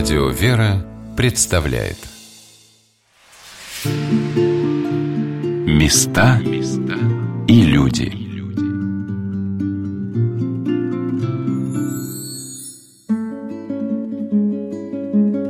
Радио «Вера» представляет Места и люди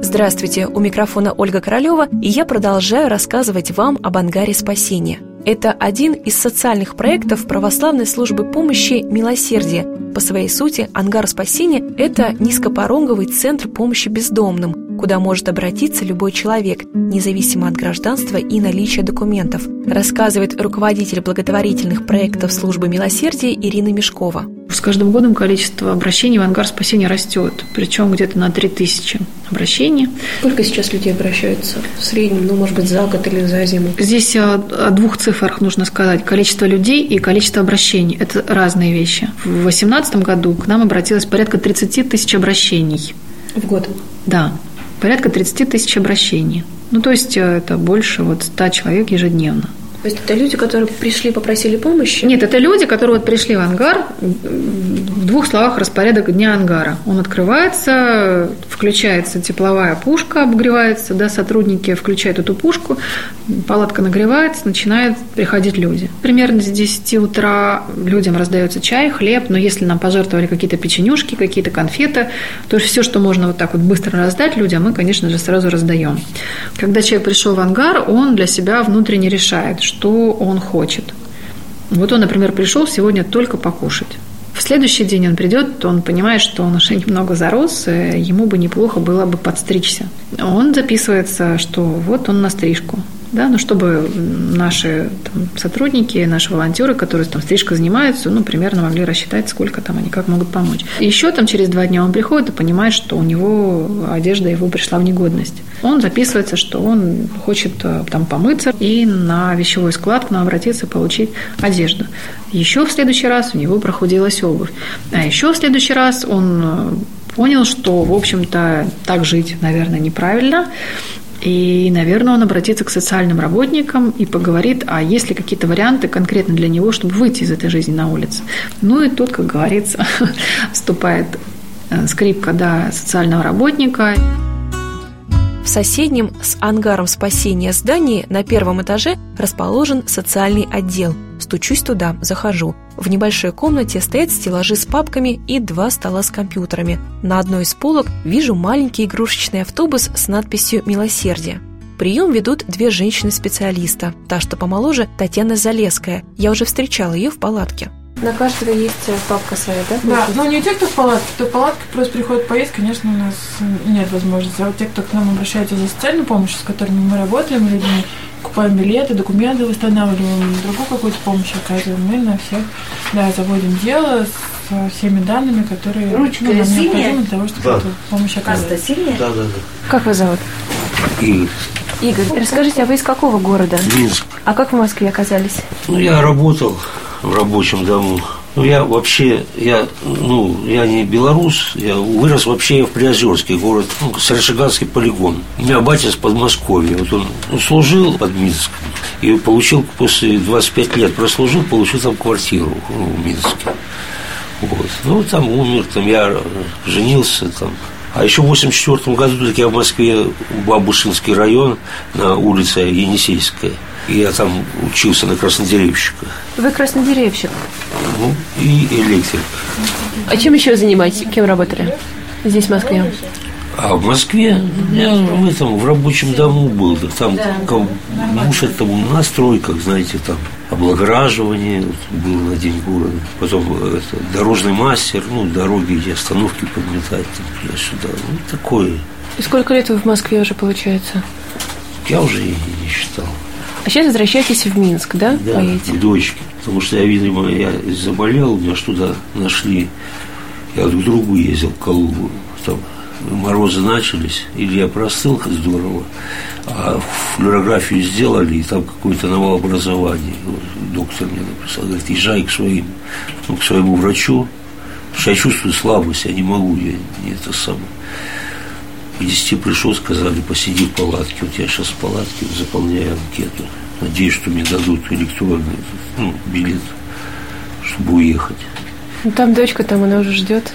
Здравствуйте, у микрофона Ольга Королева, и я продолжаю рассказывать вам об ангаре спасения. Это один из социальных проектов православной службы помощи «Милосердие», по своей сути, ангар спасения – это низкопоронговый центр помощи бездомным, куда может обратиться любой человек, независимо от гражданства и наличия документов, рассказывает руководитель благотворительных проектов службы милосердия Ирина Мешкова. С каждым годом количество обращений в ангар спасения растет, причем где-то на 3000 обращений. Сколько сейчас людей обращаются в среднем, ну, может быть, за год или за зиму? Здесь о, о двух цифрах нужно сказать. Количество людей и количество обращений – это разные вещи. В 2018 году к нам обратилось порядка 30 тысяч обращений. В год? Да, порядка 30 тысяч обращений. Ну, то есть э, это больше вот 100 человек ежедневно. То есть это люди, которые пришли, попросили помощи? Нет, это люди, которые вот пришли в ангар. В двух словах распорядок дня ангара. Он открывается, включается тепловая пушка, обогревается, да, сотрудники включают эту пушку, палатка нагревается, начинают приходить люди. Примерно с 10 утра людям раздается чай, хлеб, но если нам пожертвовали какие-то печенюшки, какие-то конфеты, то все, что можно вот так вот быстро раздать людям, мы, конечно же, сразу раздаем. Когда человек пришел в ангар, он для себя внутренне решает, что он хочет. Вот он, например, пришел сегодня только покушать. В следующий день он придет, он понимает, что он уже немного зарос, ему бы неплохо было бы подстричься. Он записывается, что вот он на стрижку да, ну, чтобы наши там, сотрудники, наши волонтеры, которые там стрижкой занимаются, ну, примерно могли рассчитать, сколько там они как могут помочь. Еще там через два дня он приходит и понимает, что у него одежда его пришла в негодность. Он записывается, что он хочет э, там помыться и на вещевой склад к обратиться получить одежду. Еще в следующий раз у него прохудилась обувь. А еще в следующий раз он э, понял, что, в общем-то, так жить, наверное, неправильно. И, наверное, он обратится к социальным работникам и поговорит, а есть ли какие-то варианты конкретно для него, чтобы выйти из этой жизни на улицу. Ну и тут, как говорится, вступает э, скрипка да, социального работника. В соседнем с ангаром спасения здании на первом этаже расположен социальный отдел. Стучусь туда, захожу. В небольшой комнате стоят стеллажи с папками и два стола с компьютерами. На одной из полок вижу маленький игрушечный автобус с надписью «Милосердие». Прием ведут две женщины-специалиста. Та, что помоложе, Татьяна Залеская. Я уже встречала ее в палатке. На каждого есть э, папка своя, да? Да, но не те, кто в палатке. Кто в палатке просто приходит поесть, конечно, у нас нет возможности. А вот те, кто к нам обращается за социальную помощь, с которыми мы работаем, людьми, покупаем билеты, документы восстанавливаем, другую какую-то помощь оказываем, мы на всех, да, заводим дело с всеми данными, которые Ручка ну, нам необходимы для того, чтобы да. эту помощь оказывать. синяя? Да, да, да. Как вас зовут? Игорь. Игорь, расскажите, а вы из какого города? Минск. А как в Москве оказались? Ну, я работал в рабочем дому. Ну, я вообще, я, ну, я не белорус, я вырос вообще в Приозерске, город, ну, Сарашиганский полигон. У меня батя с Подмосковья, вот он, он служил под Минском и получил после 25 лет прослужил, получил там квартиру ну, в Минске. Вот. Ну, там умер, там я женился, там, а еще в 1984 году так я в Москве, Бабушинский район, на улице Енисейская. И я там учился на краснодеревщика. Вы краснодеревщик? Ну, и электрик. А чем еще занимаетесь? Кем работали здесь, в Москве? А в Москве я в этом в рабочем дому был, да, там да. муж это на стройках, знаете, там облагораживание вот, был на день города, потом это, дорожный мастер, ну, дороги и остановки подметать туда-сюда, ну, такое. И сколько лет вы в Москве уже, получается? Я уже и не считал. А сейчас возвращаетесь в Минск, да? Да, Поедете? к дочке. Потому что я, видимо, я заболел, меня что то нашли. Я к другу ездил, в Калугу. Там морозы начались, или я простыл здорово, а флюорографию сделали, и там какое-то новообразование. Доктор мне написал, говорит, езжай к, своим, ну, к своему врачу, потому что я чувствую слабость, я не могу, я не это самое. К 10 пришел, сказали, посиди в палатке. Вот я сейчас в палатке заполняю анкету. Надеюсь, что мне дадут электронный ну, билет, чтобы уехать. Ну, там дочка, там она уже ждет.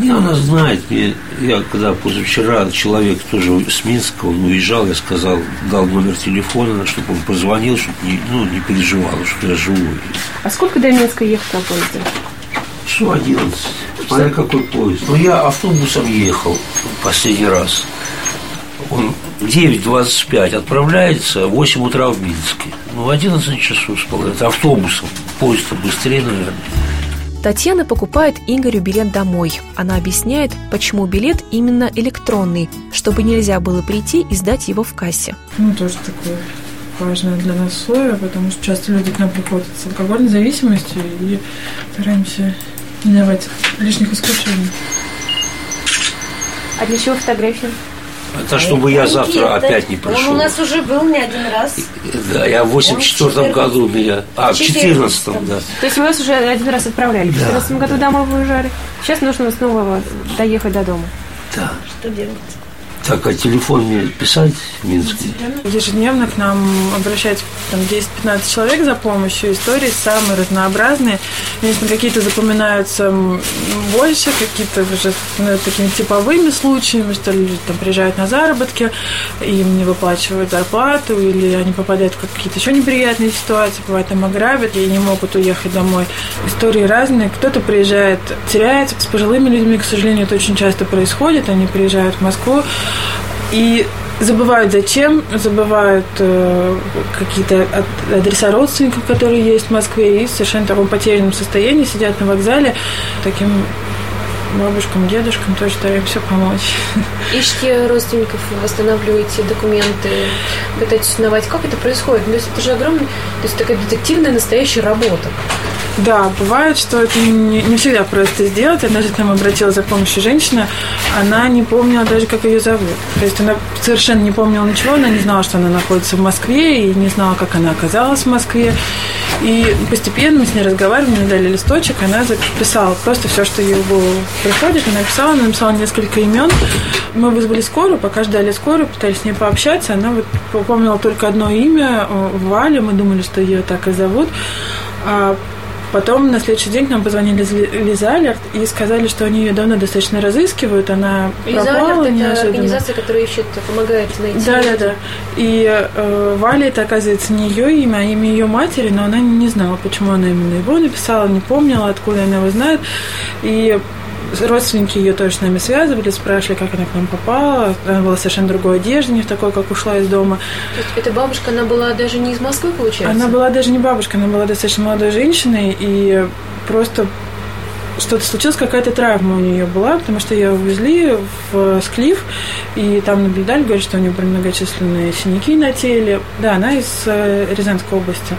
Не, она знает. Мне, я когда позавчера человек тоже с Минска, он уезжал, я сказал, дал номер телефона, чтобы он позвонил, чтобы не, ну, не переживал, что я живу. А сколько до Минска ехать на поезде? Часу 11. Смотря какой поезд. Ну, я автобусом ехал последний раз. Он в 9.25 отправляется, в 8 утра в Минске. Ну, 11 часов с половиной. Автобусом. Поезд-то быстрее, наверное. Татьяна покупает Игорю билет домой. Она объясняет, почему билет именно электронный, чтобы нельзя было прийти и сдать его в кассе. Ну, тоже такое важное для нас условие, потому что часто люди к нам приходят с алкогольной зависимостью и стараемся не давать лишних исключений. А для чего фотографии? Это чтобы я завтра опять не пришел. Он у нас уже был не один раз. Да, я в 84 году меня. А, в 14 да. То есть вы вас уже один раз отправляли. В 2014 году домой вы уезжали. Сейчас нужно снова доехать до дома. Да. Что делать? Так, а телефон мне писать Минске? Ежедневно к нам обращается там, 10-15 человек за помощью. Истории самые разнообразные. Конечно, какие-то запоминаются больше, какие-то уже ну, такими типовыми случаями, что люди там приезжают на заработки, им не выплачивают зарплату, или они попадают в какие-то еще неприятные ситуации, бывает там ограбят и не могут уехать домой. Истории разные. Кто-то приезжает, теряется. С пожилыми людьми, к сожалению, это очень часто происходит. Они приезжают в Москву, и забывают зачем, забывают э, какие-то ад- адреса родственников, которые есть в Москве, и в совершенно таком потерянном состоянии сидят на вокзале. Таким бабушкам, дедушкам тоже стараемся помочь. Ищите родственников, восстанавливаете документы, пытаетесь узнавать, как это происходит. Ну, То есть это же огромная, то есть такая детективная настоящая работа. Да, бывает, что это не, не всегда просто сделать. Однажды к нам обратилась за помощью женщина, она не помнила даже, как ее зовут. То есть она совершенно не помнила ничего, она не знала, что она находится в Москве, и не знала, как она оказалась в Москве. И постепенно мы с ней разговаривали, мне дали листочек, она записала просто все, что ей в голову приходит. Она написала, она написала несколько имен. Мы вызвали скорую, пока ждали скорую, пытались с ней пообщаться. Она вот помнила только одно имя, э, Валя, мы думали, что ее так и зовут. Потом на следующий день к нам позвонили из Ли- Лиза Алерт и сказали, что они ее давно достаточно разыскивают. Она пропала это неожиданно. организация, которая ищет, помогает найти. Да, да, да. И э, Валя это, оказывается, не ее имя, а имя ее матери, но она не знала, почему она именно его написала, не помнила, откуда она его знает. И родственники ее тоже с нами связывали, спрашивали, как она к нам попала. Она была совершенно другой одежде, не в такой, как ушла из дома. То есть эта бабушка, она была даже не из Москвы, получается? Она была даже не бабушка, она была достаточно молодой женщиной, и просто что-то случилось, какая-то травма у нее была, потому что ее увезли в Склиф, и там наблюдали, говорят, что у нее были многочисленные синяки на теле. Да, она из э, Рязанской области.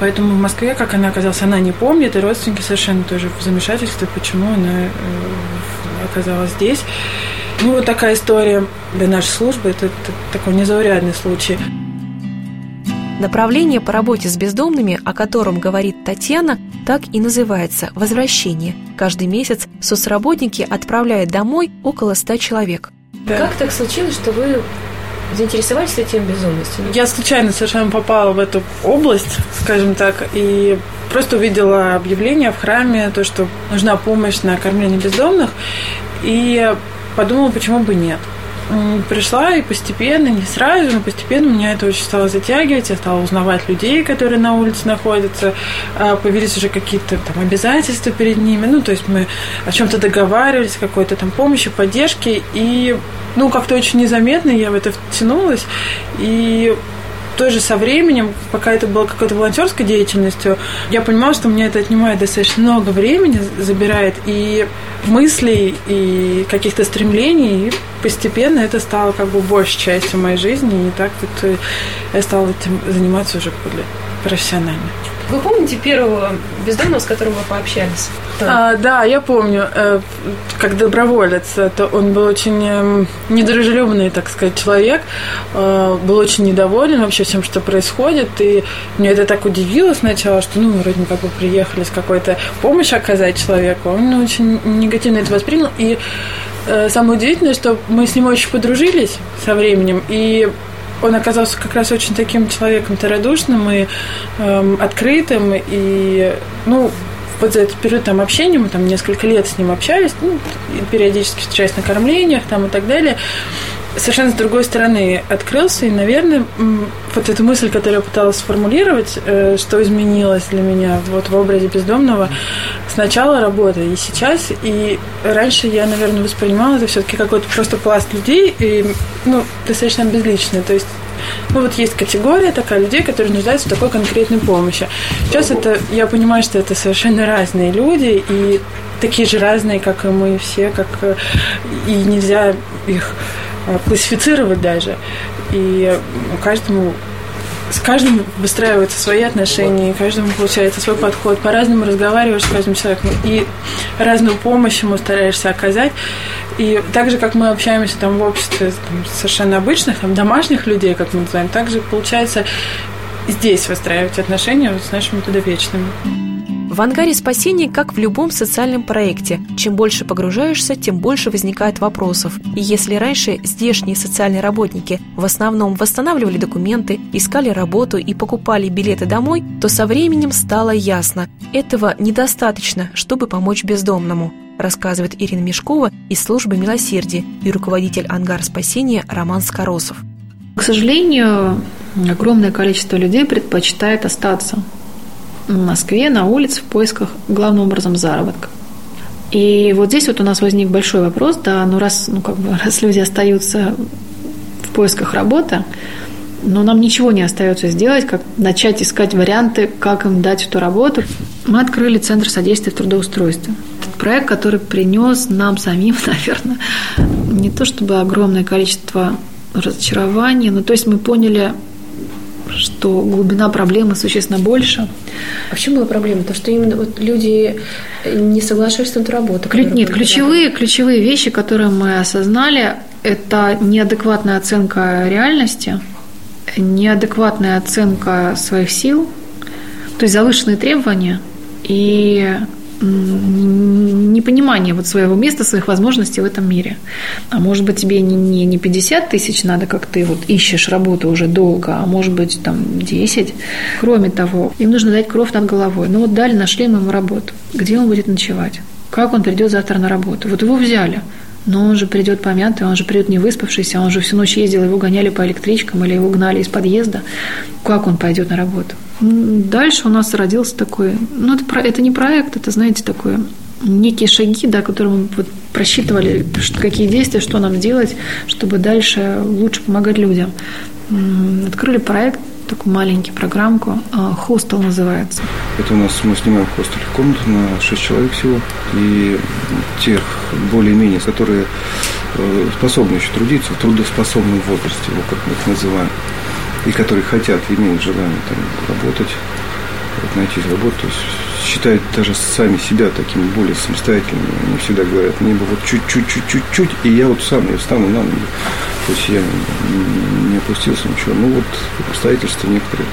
Поэтому в Москве, как она оказалась, она не помнит, и родственники совершенно тоже в замешательстве, почему она э, оказалась здесь. Ну, вот такая история для нашей службы, это, это такой незаурядный случай. Направление по работе с бездомными, о котором говорит Татьяна, так и называется «Возвращение». Каждый месяц соцработники отправляют домой около 100 человек. Да. Как так случилось, что вы заинтересовались этим безумностью? Я случайно совершенно попала в эту область, скажем так, и просто увидела объявление в храме, то, что нужна помощь на кормление бездомных, и подумала, почему бы нет. Пришла и постепенно, не сразу, но постепенно меня это очень стало затягивать. Я стала узнавать людей, которые на улице находятся. А, Появились уже какие-то там обязательства перед ними. Ну, то есть мы о чем-то договаривались, какой-то там помощи, поддержки. И, ну, как-то очень незаметно я в это втянулась. И тоже со временем, пока это было какой-то волонтерской деятельностью, я понимала, что мне это отнимает достаточно много времени, забирает и мыслей, и каких-то стремлений, и постепенно это стало как бы большей частью моей жизни, и так вот э, я стала этим заниматься уже более профессионально. Вы помните первого бездомного, с которым вы пообщались? А, да, я помню, э, как доброволец, это он был очень эм, недружелюбный, так сказать, человек, э, был очень недоволен вообще всем, что происходит, и мне это так удивило сначала, что, ну, вроде как бы приехали с какой-то помощью оказать человеку, он очень негативно это воспринял, и э, самое удивительное, что мы с ним очень подружились со временем, и он оказался как раз очень таким человеком радушным и эм, открытым, и, ну, вот за этот период там общения, мы там несколько лет с ним общались, ну, периодически встречаясь на кормлениях там и так далее, совершенно с другой стороны открылся, и, наверное, вот эту мысль, которую я пыталась сформулировать, э, что изменилось для меня вот в образе бездомного, сначала работа и сейчас, и раньше я, наверное, воспринимала это все-таки какой-то просто пласт людей, и, ну, достаточно безличный, то есть ну вот есть категория такая людей, которые нуждаются в такой конкретной помощи. Сейчас это, я понимаю, что это совершенно разные люди, и такие же разные, как и мы все, как э, и нельзя их классифицировать даже. И каждому с каждым выстраиваются свои отношения, каждому получается свой подход, по-разному разговариваешь с каждым человеком, и разную помощь ему стараешься оказать. И так же, как мы общаемся там в обществе там, совершенно обычных, там, домашних людей, как мы называем, так же получается здесь выстраивать отношения вот с нашими подопечными. В ангаре спасения, как в любом социальном проекте, чем больше погружаешься, тем больше возникает вопросов. И если раньше здешние социальные работники в основном восстанавливали документы, искали работу и покупали билеты домой, то со временем стало ясно – этого недостаточно, чтобы помочь бездомному рассказывает Ирина Мешкова из службы милосердия и руководитель ангар спасения Роман Скоросов. К сожалению, огромное количество людей предпочитает остаться в Москве на улице в поисках главным образом заработка. И вот здесь вот у нас возник большой вопрос, да, ну раз, ну как бы, раз люди остаются в поисках работы, но нам ничего не остается сделать, как начать искать варианты, как им дать эту работу. Мы открыли Центр содействия в трудоустройстве. Этот проект, который принес нам самим, наверное, не то чтобы огромное количество разочарований, но то есть мы поняли, что глубина проблемы существенно больше. А в чем была проблема? То, что именно вот люди не соглашались на эту работу? Ключ, нет, ключевые, ключевые вещи, которые мы осознали, это неадекватная оценка реальности, неадекватная оценка своих сил, то есть завышенные требования и непонимание вот своего места, своих возможностей в этом мире. А может быть, тебе не, не 50 тысяч надо, как ты вот ищешь работу уже долго, а может быть, там 10. Кроме того, им нужно дать кровь над головой. Ну вот дали, нашли мы ему работу. Где он будет ночевать? Как он придет завтра на работу? Вот его взяли. Но он же придет помятый, он же придет не выспавшийся, он же всю ночь ездил, его гоняли по электричкам или его гнали из подъезда. Как он пойдет на работу? Дальше у нас родился такой, ну это, это не проект, это, знаете, такое некие шаги, да, которые мы вот просчитывали, какие действия, что нам делать, чтобы дальше лучше помогать людям. Открыли проект, такую маленький программку, а, хостел называется. Это у нас мы снимаем хостел комнату на 6 человек всего. И тех более-менее, которые э, способны еще трудиться в трудоспособном возрасте, его как мы их называем, и которые хотят, имеют желание там работать, найти работу, то есть считают даже сами себя такими более самостоятельными. Они всегда говорят, мне бы вот чуть-чуть, чуть-чуть, чуть, и я вот сам, я встану на ноги. То есть я не опустился ничего. Ну вот обстоятельства некоторые.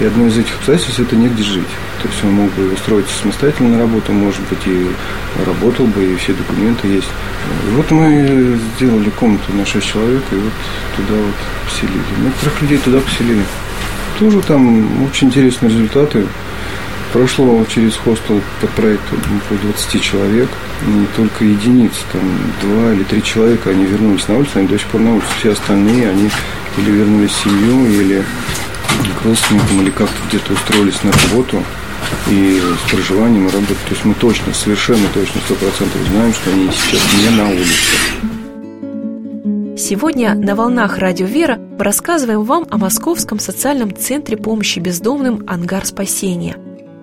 И одно из этих обстоятельств – это негде жить. То есть он мог бы устроиться самостоятельно на работу, может быть, и работал бы, и все документы есть. И вот мы сделали комнату на 6 человек, и вот туда вот поселили. Некоторых людей туда поселили. Тоже там очень интересные результаты. Прошло через хостел по проекту по 20 человек, и только единицы, там два или три человека, они вернулись на улицу, они до сих пор на улице. Все остальные, они или вернулись в семью, или к родственникам, или как-то где-то устроились на работу и с проживанием и работой. То есть мы точно, совершенно точно, сто процентов знаем, что они сейчас не на улице. Сегодня на «Волнах Радио Вера» рассказываем вам о Московском социальном центре помощи бездомным «Ангар спасения».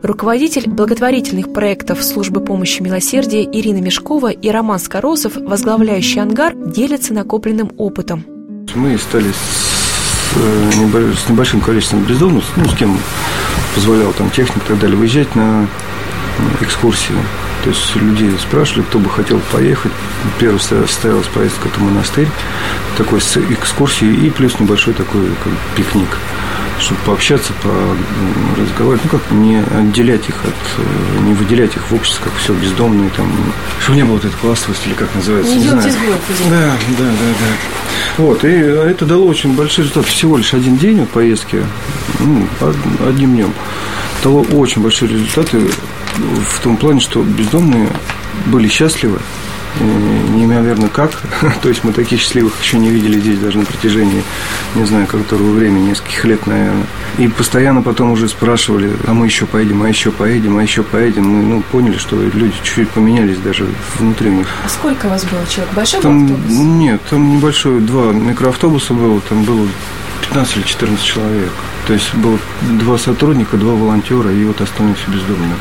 Руководитель благотворительных проектов службы помощи милосердия Ирина Мешкова и Роман Скоросов, возглавляющий «Ангар», делятся накопленным опытом. Мы стали с, э, небольшим количеством бездомных, ну, с кем позволял там техник и так далее, выезжать на экскурсии то есть людей спрашивали, кто бы хотел поехать. Первый состоялась поездка это монастырь, такой с экскурсией и плюс небольшой такой как, пикник чтобы пообщаться, по разговаривать, ну как не отделять их от, не выделять их в обществе, как все бездомные там, чтобы не было вот этой классовости или как называется, не, не знаю. Да, да, да, да. Вот, и это дало очень большой результат. Всего лишь один день вот поездки, ну, одним днем дало очень большие результаты в том плане, что бездомные были счастливы, неимоверно как. То есть мы таких счастливых еще не видели здесь даже на протяжении, не знаю, которого времени, нескольких лет, наверное. И постоянно потом уже спрашивали, а мы еще поедем, а еще поедем, а еще поедем. Мы ну, поняли, что люди чуть-чуть поменялись даже внутри них. А сколько у вас было человек? Большой там, автобус? Нет, там небольшой, два микроавтобуса было, там было 15 или 14 человек. То есть было два сотрудника, два волонтера и вот остальные все бездомные.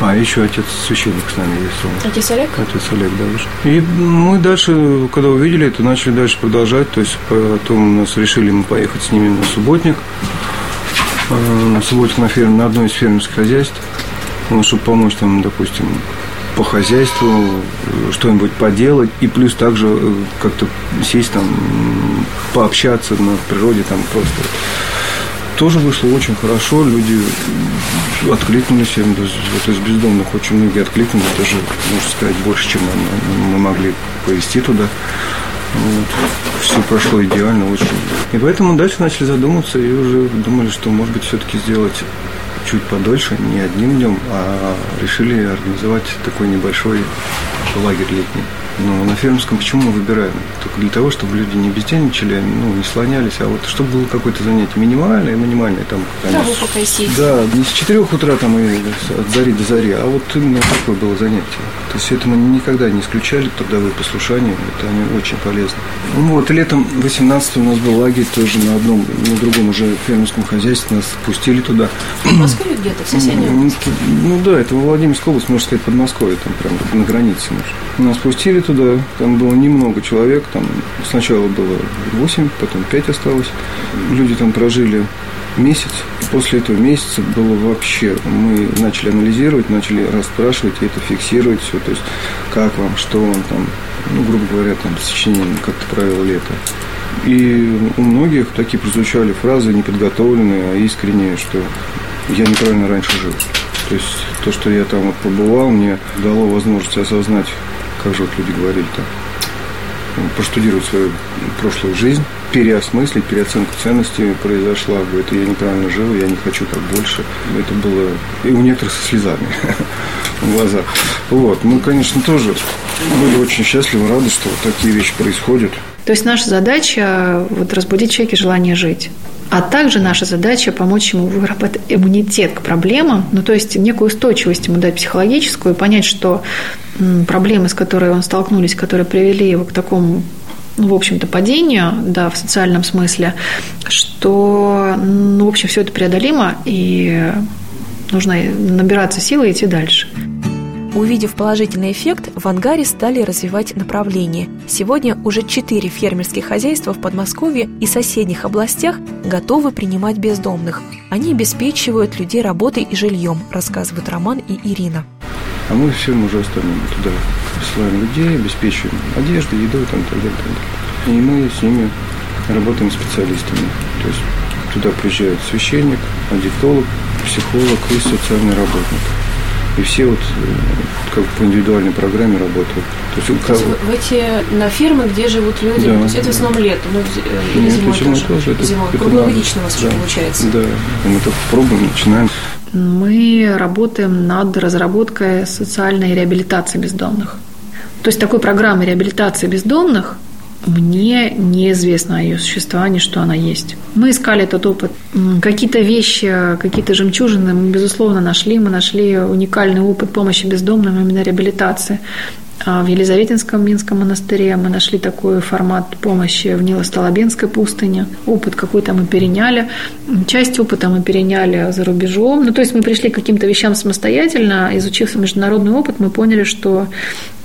А, еще отец священник с нами есть. Он. Отец Олег? Отец Олег, да. И мы дальше, когда увидели это, начали дальше продолжать. То есть потом у нас решили мы поехать с ними на субботник. А, на субботник на, ферме, на одно из фермерских хозяйств. Ну, чтобы помочь там, допустим, по хозяйству, что-нибудь поделать, и плюс также э, как-то сесть там, пообщаться на природе там просто тоже вышло очень хорошо, люди откликнулись, вот из бездомных очень многие откликнулись, даже, можно сказать, больше, чем мы могли повезти туда. Вот. Все прошло идеально, очень. И поэтому дальше начали задумываться и уже думали, что, может быть, все-таки сделать чуть подольше, не одним днем, а решили организовать такой небольшой лагерь летний. Но на фермерском почему мы выбираем? Только для того, чтобы люди не бездельничали, ну, не слонялись, а вот чтобы было какое-то занятие минимальное, минимальное там. Покосить. Да, не с четырех утра там и от зари до зари, а вот именно такое было занятие. Это мы никогда не исключали, трудовые послушания, это они очень полезны. Ну вот, летом 18 у нас был лагерь тоже на одном, на другом уже фермерском хозяйстве, нас пустили туда. В Москве где-то, в соседнем? Ну да, это Владимирская область, можно сказать, Подмосковье, там прям на границе. Нас пустили туда, там было немного человек, там сначала было 8, потом 5 осталось. Люди там прожили месяц. После этого месяца было вообще, мы начали анализировать, начали расспрашивать и это фиксировать все, то есть как вам, что вам там, ну, грубо говоря, там, сочинение, как то провел лето. И у многих такие прозвучали фразы неподготовленные, а искренние, что я неправильно раньше жил. То есть то, что я там вот побывал, мне дало возможность осознать как же вот люди говорили-то, проштудировать свою прошлую жизнь, переосмыслить, переоценка ценностей произошла. Говорит, я неправильно жил, я не хочу так больше. Это было и у некоторых со слезами в глазах. Вот. Мы, конечно, тоже были очень счастливы, рады, что вот такие вещи происходят. То есть наша задача вот разбудить человеке желание жить. А также наша задача помочь ему выработать иммунитет к проблемам, ну то есть некую устойчивость ему дать психологическую, понять, что проблемы, с которыми он столкнулись, которые привели его к такому ну, в общем-то, падению, да, в социальном смысле, что, ну, в общем, все это преодолимо, и нужно набираться силы и идти дальше. Увидев положительный эффект, в ангаре стали развивать направление. Сегодня уже четыре фермерских хозяйства в Подмосковье и соседних областях готовы принимать бездомных. Они обеспечивают людей работой и жильем, рассказывают Роман и Ирина. А мы всем уже остальным туда присылаем людей, обеспечиваем одеждой, едой там, так далее, так далее. И мы с ними работаем специалистами. То есть туда приезжает священник, аддиктолог, психолог и социальный работник. И все вот э, как по индивидуальной программе работают. То есть, То есть в эти на фермы, где живут люди, да. то есть это в основном лето, ну, или Нет, зимой, зимой тоже. тоже. Это, зимой. Это Круглогодично у вас да. получается. Да, и мы только пробуем, начинаем. Мы работаем над разработкой социальной реабилитации бездомных. То есть такой программы реабилитации бездомных мне неизвестно о ее существовании, что она есть. Мы искали этот опыт. Какие-то вещи, какие-то жемчужины мы, безусловно, нашли. Мы нашли уникальный опыт помощи бездомным, именно реабилитации. А в Елизаветинском Минском монастыре мы нашли такой формат помощи в Нило-Столобинской пустыне. Опыт какой-то мы переняли. Часть опыта мы переняли за рубежом. Ну, то есть мы пришли к каким-то вещам самостоятельно. Изучив международный опыт, мы поняли, что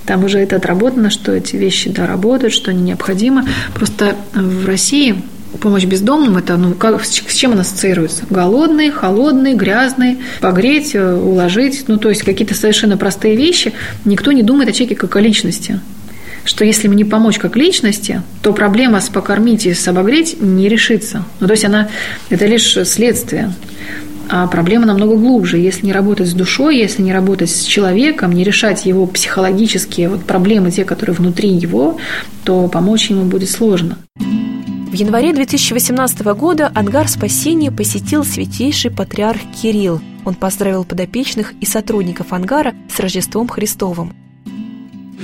там уже это отработано, что эти вещи да, работают, что они необходимы. Просто в России помощь бездомным это ну как с чем она ассоциируется? Голодный, холодный, грязный, погреть, э, уложить, ну то есть какие-то совершенно простые вещи. Никто не думает о человеке как о личности что если мне помочь как личности, то проблема с покормить и с обогреть не решится. Ну, то есть она, это лишь следствие. А проблема намного глубже. Если не работать с душой, если не работать с человеком, не решать его психологические вот проблемы, те, которые внутри его, то помочь ему будет сложно. В январе 2018 года ангар спасения посетил святейший патриарх Кирилл. Он поздравил подопечных и сотрудников ангара с Рождеством Христовым.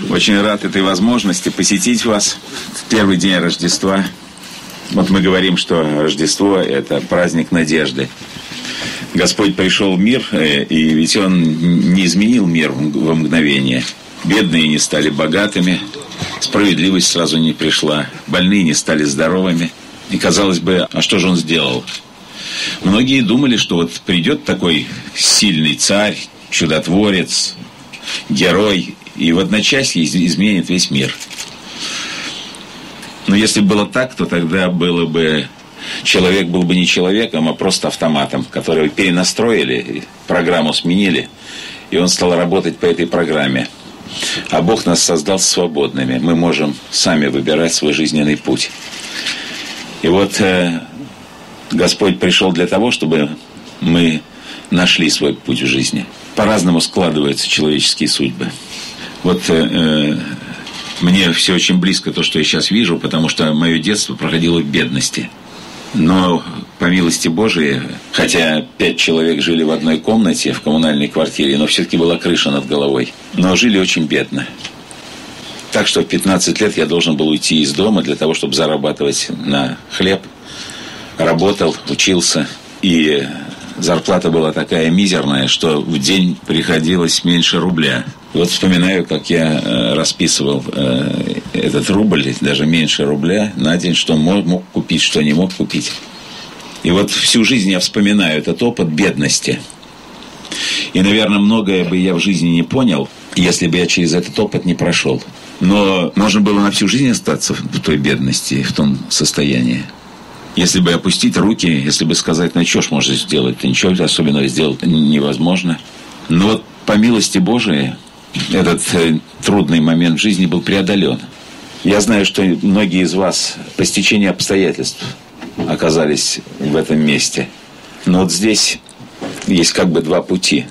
Очень рад этой возможности посетить вас в первый день Рождества. Вот мы говорим, что Рождество – это праздник надежды. Господь пришел в мир, э, и ведь Он не изменил мир во мгновение. Бедные не стали богатыми, справедливость сразу не пришла, больные не стали здоровыми. И казалось бы, а что же Он сделал? Многие думали, что вот придет такой сильный царь, чудотворец, герой, и в одночасье изменит весь мир. Но если было так, то тогда было бы человек был бы не человеком, а просто автоматом, который перенастроили, программу сменили, и он стал работать по этой программе. А Бог нас создал свободными. Мы можем сами выбирать свой жизненный путь. И вот э, Господь пришел для того, чтобы мы нашли свой путь в жизни. По-разному складываются человеческие судьбы. Вот э, э, мне все очень близко то, что я сейчас вижу, потому что мое детство проходило в бедности. Но по милости Божией, хотя пять человек жили в одной комнате в коммунальной квартире, но все-таки была крыша над головой. Но жили очень бедно. Так что в 15 лет я должен был уйти из дома для того, чтобы зарабатывать на хлеб. Работал, учился. И зарплата была такая мизерная, что в день приходилось меньше рубля. Вот вспоминаю, как я э, расписывал э, этот рубль, даже меньше рубля на день, что мог, мог купить, что не мог купить. И вот всю жизнь я вспоминаю этот опыт бедности. И, наверное, многое бы я в жизни не понял, если бы я через этот опыт не прошел. Но можно было на всю жизнь остаться в той бедности, в том состоянии. Если бы опустить руки, если бы сказать, ну что ж можно сделать, ничего особенного сделать невозможно. Но вот по милости Божией этот э, трудный момент жизни был преодолен. Я знаю, что многие из вас по стечению обстоятельств оказались в этом месте. Но вот здесь есть как бы два пути.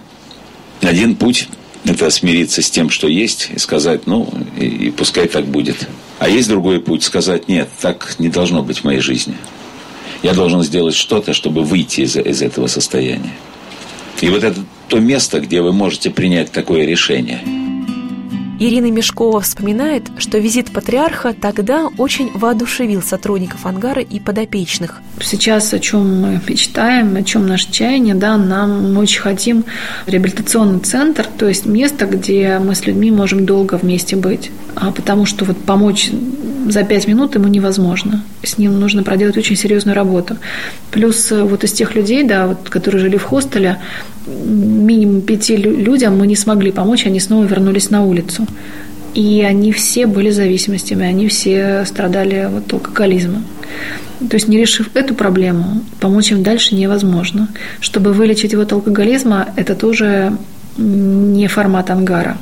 Один путь – это смириться с тем, что есть, и сказать, ну, и, и пускай так будет. А есть другой путь – сказать, нет, так не должно быть в моей жизни. Я должен сделать что-то, чтобы выйти из, из этого состояния. И вот это то место, где вы можете принять такое решение – Ирина Мешкова вспоминает, что визит патриарха тогда очень воодушевил сотрудников ангара и подопечных. Сейчас о чем мы мечтаем, о чем наше чаяние, да, нам мы очень хотим реабилитационный центр, то есть место, где мы с людьми можем долго вместе быть. А потому что вот помочь за пять минут ему невозможно. С ним нужно проделать очень серьезную работу. Плюс э, вот из тех людей, да, вот, которые жили в хостеле, минимум пяти людям мы не смогли помочь, они снова вернулись на улицу. И они все были зависимостями, они все страдали вот алкоголизмом. То есть, не решив эту проблему, помочь им дальше невозможно. Чтобы вылечить его от алкоголизма, это тоже не формат ангара.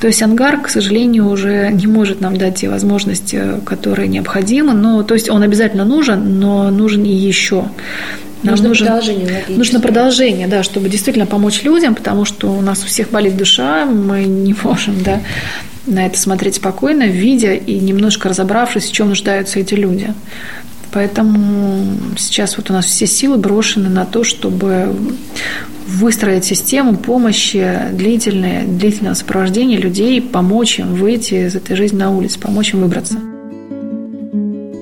То есть ангар, к сожалению, уже не может нам дать те возможности, которые необходимы. Но, то есть он обязательно нужен, но нужен и еще. Нам нужно, нужен, продолжение. Нужно продолжение, да, чтобы действительно помочь людям, потому что у нас у всех болит душа, мы не можем, да, на это смотреть спокойно, видя и немножко разобравшись, в чем нуждаются эти люди. Поэтому сейчас вот у нас все силы брошены на то, чтобы выстроить систему помощи длительное, длительного сопровождения людей, помочь им выйти из этой жизни на улицу, помочь им выбраться.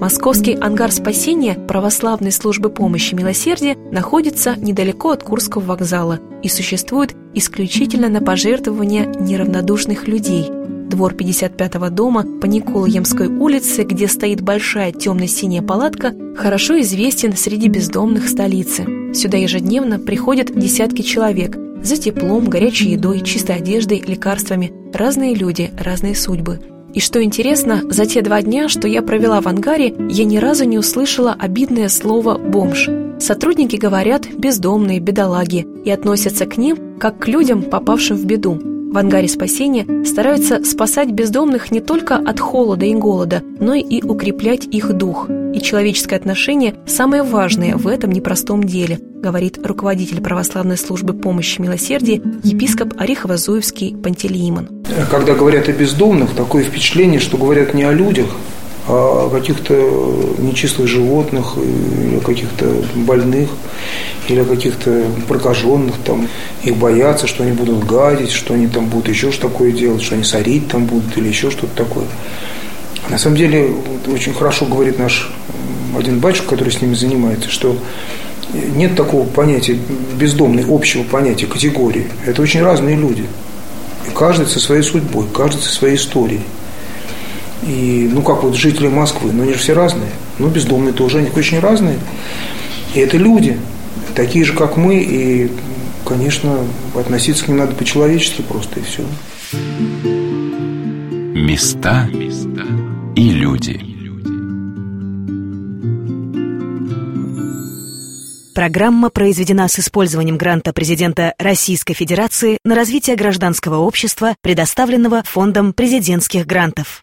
Московский ангар спасения православной службы помощи милосердия находится недалеко от Курского вокзала и существует исключительно на пожертвования неравнодушных людей. Двор 55-го дома по Николаемской улице, где стоит большая темно-синяя палатка, хорошо известен среди бездомных столицы. Сюда ежедневно приходят десятки человек за теплом, горячей едой, чистой одеждой, лекарствами. Разные люди, разные судьбы – и что интересно, за те два дня, что я провела в ангаре, я ни разу не услышала обидное слово «бомж». Сотрудники говорят «бездомные», «бедолаги» и относятся к ним как к людям, попавшим в беду. В ангаре спасения стараются спасать бездомных не только от холода и голода, но и укреплять их дух. И человеческое отношение – самое важное в этом непростом деле, говорит руководитель православной службы помощи милосердия епископ Орехово-Зуевский Пантелеимон. Когда говорят о бездомных, такое впечатление, что говорят не о людях, о каких-то нечистых животных, или о каких-то больных, или о каких-то прокаженных, там, их боятся, что они будут гадить, что они там будут еще что такое делать, что они сорить там будут или еще что-то такое. На самом деле, очень хорошо говорит наш один батюшка, который с ними занимается, что нет такого понятия бездомной, общего понятия, категории. Это очень разные люди. И каждый со своей судьбой, каждый со своей историей. И, ну, как вот жители Москвы, но они же все разные. Ну, бездомные тоже, они очень разные. И это люди, такие же, как мы, и, конечно, относиться к ним надо по-человечески просто, и все. Места и люди. Программа произведена с использованием гранта президента Российской Федерации на развитие гражданского общества, предоставленного Фондом президентских грантов.